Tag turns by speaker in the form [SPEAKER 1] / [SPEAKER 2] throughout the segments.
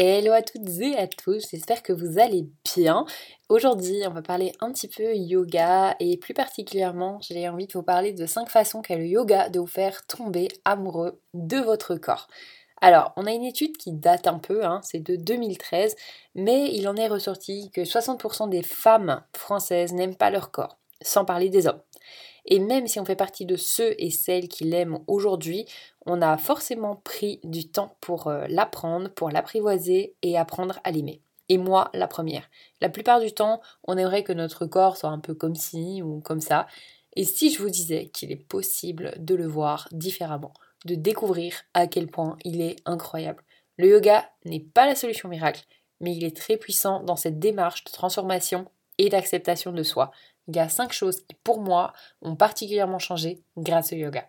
[SPEAKER 1] Hello à toutes et à tous, j'espère que vous allez bien. Aujourd'hui, on va parler un petit peu yoga et plus particulièrement, j'ai envie de vous parler de 5 façons qu'a le yoga de vous faire tomber amoureux de votre corps. Alors, on a une étude qui date un peu, hein, c'est de 2013, mais il en est ressorti que 60% des femmes françaises n'aiment pas leur corps, sans parler des hommes. Et même si on fait partie de ceux et celles qui l'aiment aujourd'hui, on a forcément pris du temps pour euh, l'apprendre, pour l'apprivoiser et apprendre à l'aimer. Et moi, la première. La plupart du temps, on aimerait que notre corps soit un peu comme ci ou comme ça. Et si je vous disais qu'il est possible de le voir différemment, de découvrir à quel point il est incroyable. Le yoga n'est pas la solution miracle, mais il est très puissant dans cette démarche de transformation et d'acceptation de soi, il y a cinq choses qui, pour moi, ont particulièrement changé grâce au yoga.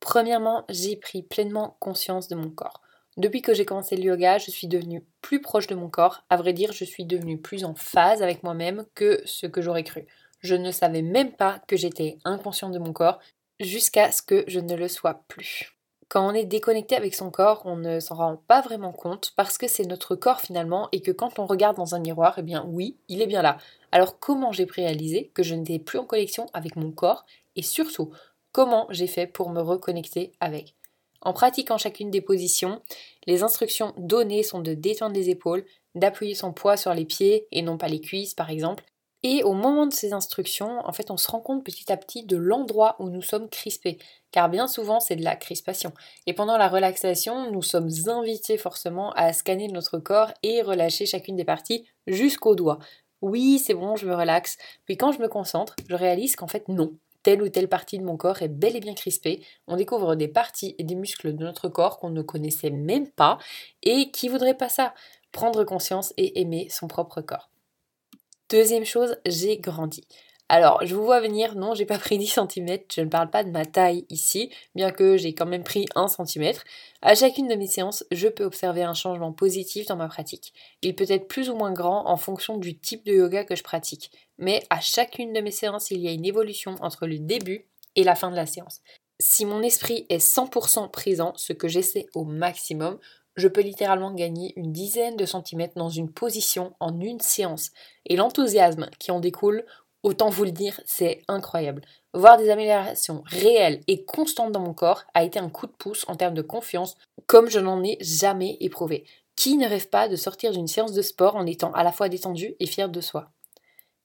[SPEAKER 1] Premièrement, j'ai pris pleinement conscience de mon corps. Depuis que j'ai commencé le yoga, je suis devenue plus proche de mon corps. À vrai dire, je suis devenue plus en phase avec moi-même que ce que j'aurais cru. Je ne savais même pas que j'étais inconscient de mon corps jusqu'à ce que je ne le sois plus. Quand on est déconnecté avec son corps, on ne s'en rend pas vraiment compte parce que c'est notre corps finalement et que quand on regarde dans un miroir, eh bien oui, il est bien là. Alors comment j'ai réalisé que je n'étais plus en connexion avec mon corps et surtout comment j'ai fait pour me reconnecter avec? En pratiquant chacune des positions, les instructions données sont de détendre les épaules, d'appuyer son poids sur les pieds et non pas les cuisses par exemple, et au moment de ces instructions, en fait, on se rend compte petit à petit de l'endroit où nous sommes crispés, car bien souvent c'est de la crispation. Et pendant la relaxation, nous sommes invités forcément à scanner notre corps et relâcher chacune des parties jusqu'au doigt. Oui, c'est bon, je me relaxe. Puis quand je me concentre, je réalise qu'en fait non, telle ou telle partie de mon corps est bel et bien crispée. On découvre des parties et des muscles de notre corps qu'on ne connaissait même pas et qui voudraient pas ça. Prendre conscience et aimer son propre corps. Deuxième chose, j'ai grandi. Alors, je vous vois venir, non, j'ai pas pris 10 cm, je ne parle pas de ma taille ici, bien que j'ai quand même pris 1 cm. À chacune de mes séances, je peux observer un changement positif dans ma pratique. Il peut être plus ou moins grand en fonction du type de yoga que je pratique, mais à chacune de mes séances, il y a une évolution entre le début et la fin de la séance. Si mon esprit est 100% présent, ce que j'essaie au maximum, je peux littéralement gagner une dizaine de centimètres dans une position en une séance. Et l'enthousiasme qui en découle, autant vous le dire, c'est incroyable. Voir des améliorations réelles et constantes dans mon corps a été un coup de pouce en termes de confiance, comme je n'en ai jamais éprouvé. Qui ne rêve pas de sortir d'une séance de sport en étant à la fois détendu et fier de soi?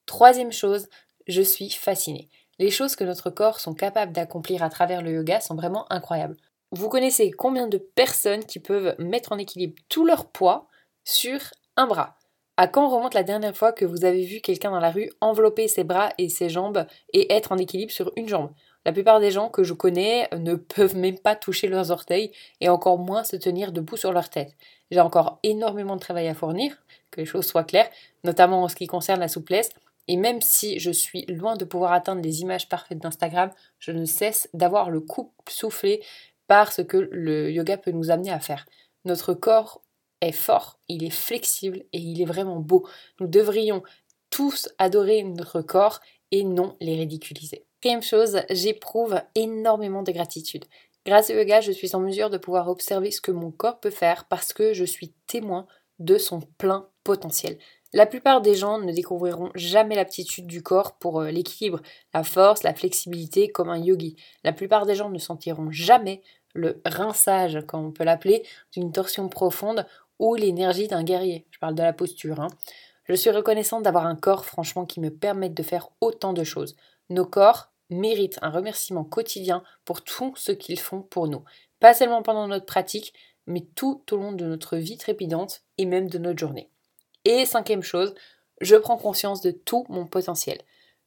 [SPEAKER 1] Troisième chose, je suis fascinée. Les choses que notre corps sont capables d'accomplir à travers le yoga sont vraiment incroyables. Vous connaissez combien de personnes qui peuvent mettre en équilibre tout leur poids sur un bras? À quand remonte la dernière fois que vous avez vu quelqu'un dans la rue envelopper ses bras et ses jambes et être en équilibre sur une jambe? La plupart des gens que je connais ne peuvent même pas toucher leurs orteils et encore moins se tenir debout sur leur tête. J'ai encore énormément de travail à fournir, que les choses soient claires, notamment en ce qui concerne la souplesse. Et même si je suis loin de pouvoir atteindre les images parfaites d'Instagram, je ne cesse d'avoir le coup soufflé par ce que le yoga peut nous amener à faire. Notre corps est fort, il est flexible et il est vraiment beau. Nous devrions tous adorer notre corps et non les ridiculiser. Quatrième chose, j'éprouve énormément de gratitude. Grâce au yoga, je suis en mesure de pouvoir observer ce que mon corps peut faire parce que je suis témoin de son plein potentiel. La plupart des gens ne découvriront jamais l'aptitude du corps pour euh, l'équilibre, la force, la flexibilité comme un yogi. La plupart des gens ne sentiront jamais le rinçage, comme on peut l'appeler, d'une torsion profonde ou l'énergie d'un guerrier. Je parle de la posture. Hein. Je suis reconnaissante d'avoir un corps franchement qui me permette de faire autant de choses. Nos corps méritent un remerciement quotidien pour tout ce qu'ils font pour nous. Pas seulement pendant notre pratique, mais tout au long de notre vie trépidante et même de notre journée. Et cinquième chose, je prends conscience de tout mon potentiel.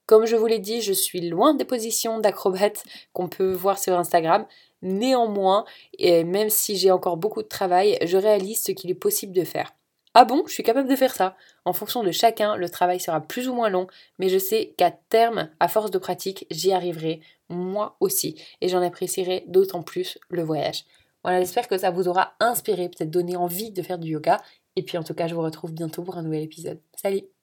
[SPEAKER 1] Comme je vous l'ai dit, je suis loin des positions d'acrobate qu'on peut voir sur Instagram. Néanmoins, et même si j'ai encore beaucoup de travail, je réalise ce qu'il est possible de faire. Ah bon, je suis capable de faire ça. En fonction de chacun, le travail sera plus ou moins long, mais je sais qu'à terme, à force de pratique, j'y arriverai, moi aussi, et j'en apprécierai d'autant plus le voyage. Voilà, j'espère que ça vous aura inspiré, peut-être donné envie de faire du yoga, et puis en tout cas, je vous retrouve bientôt pour un nouvel épisode. Salut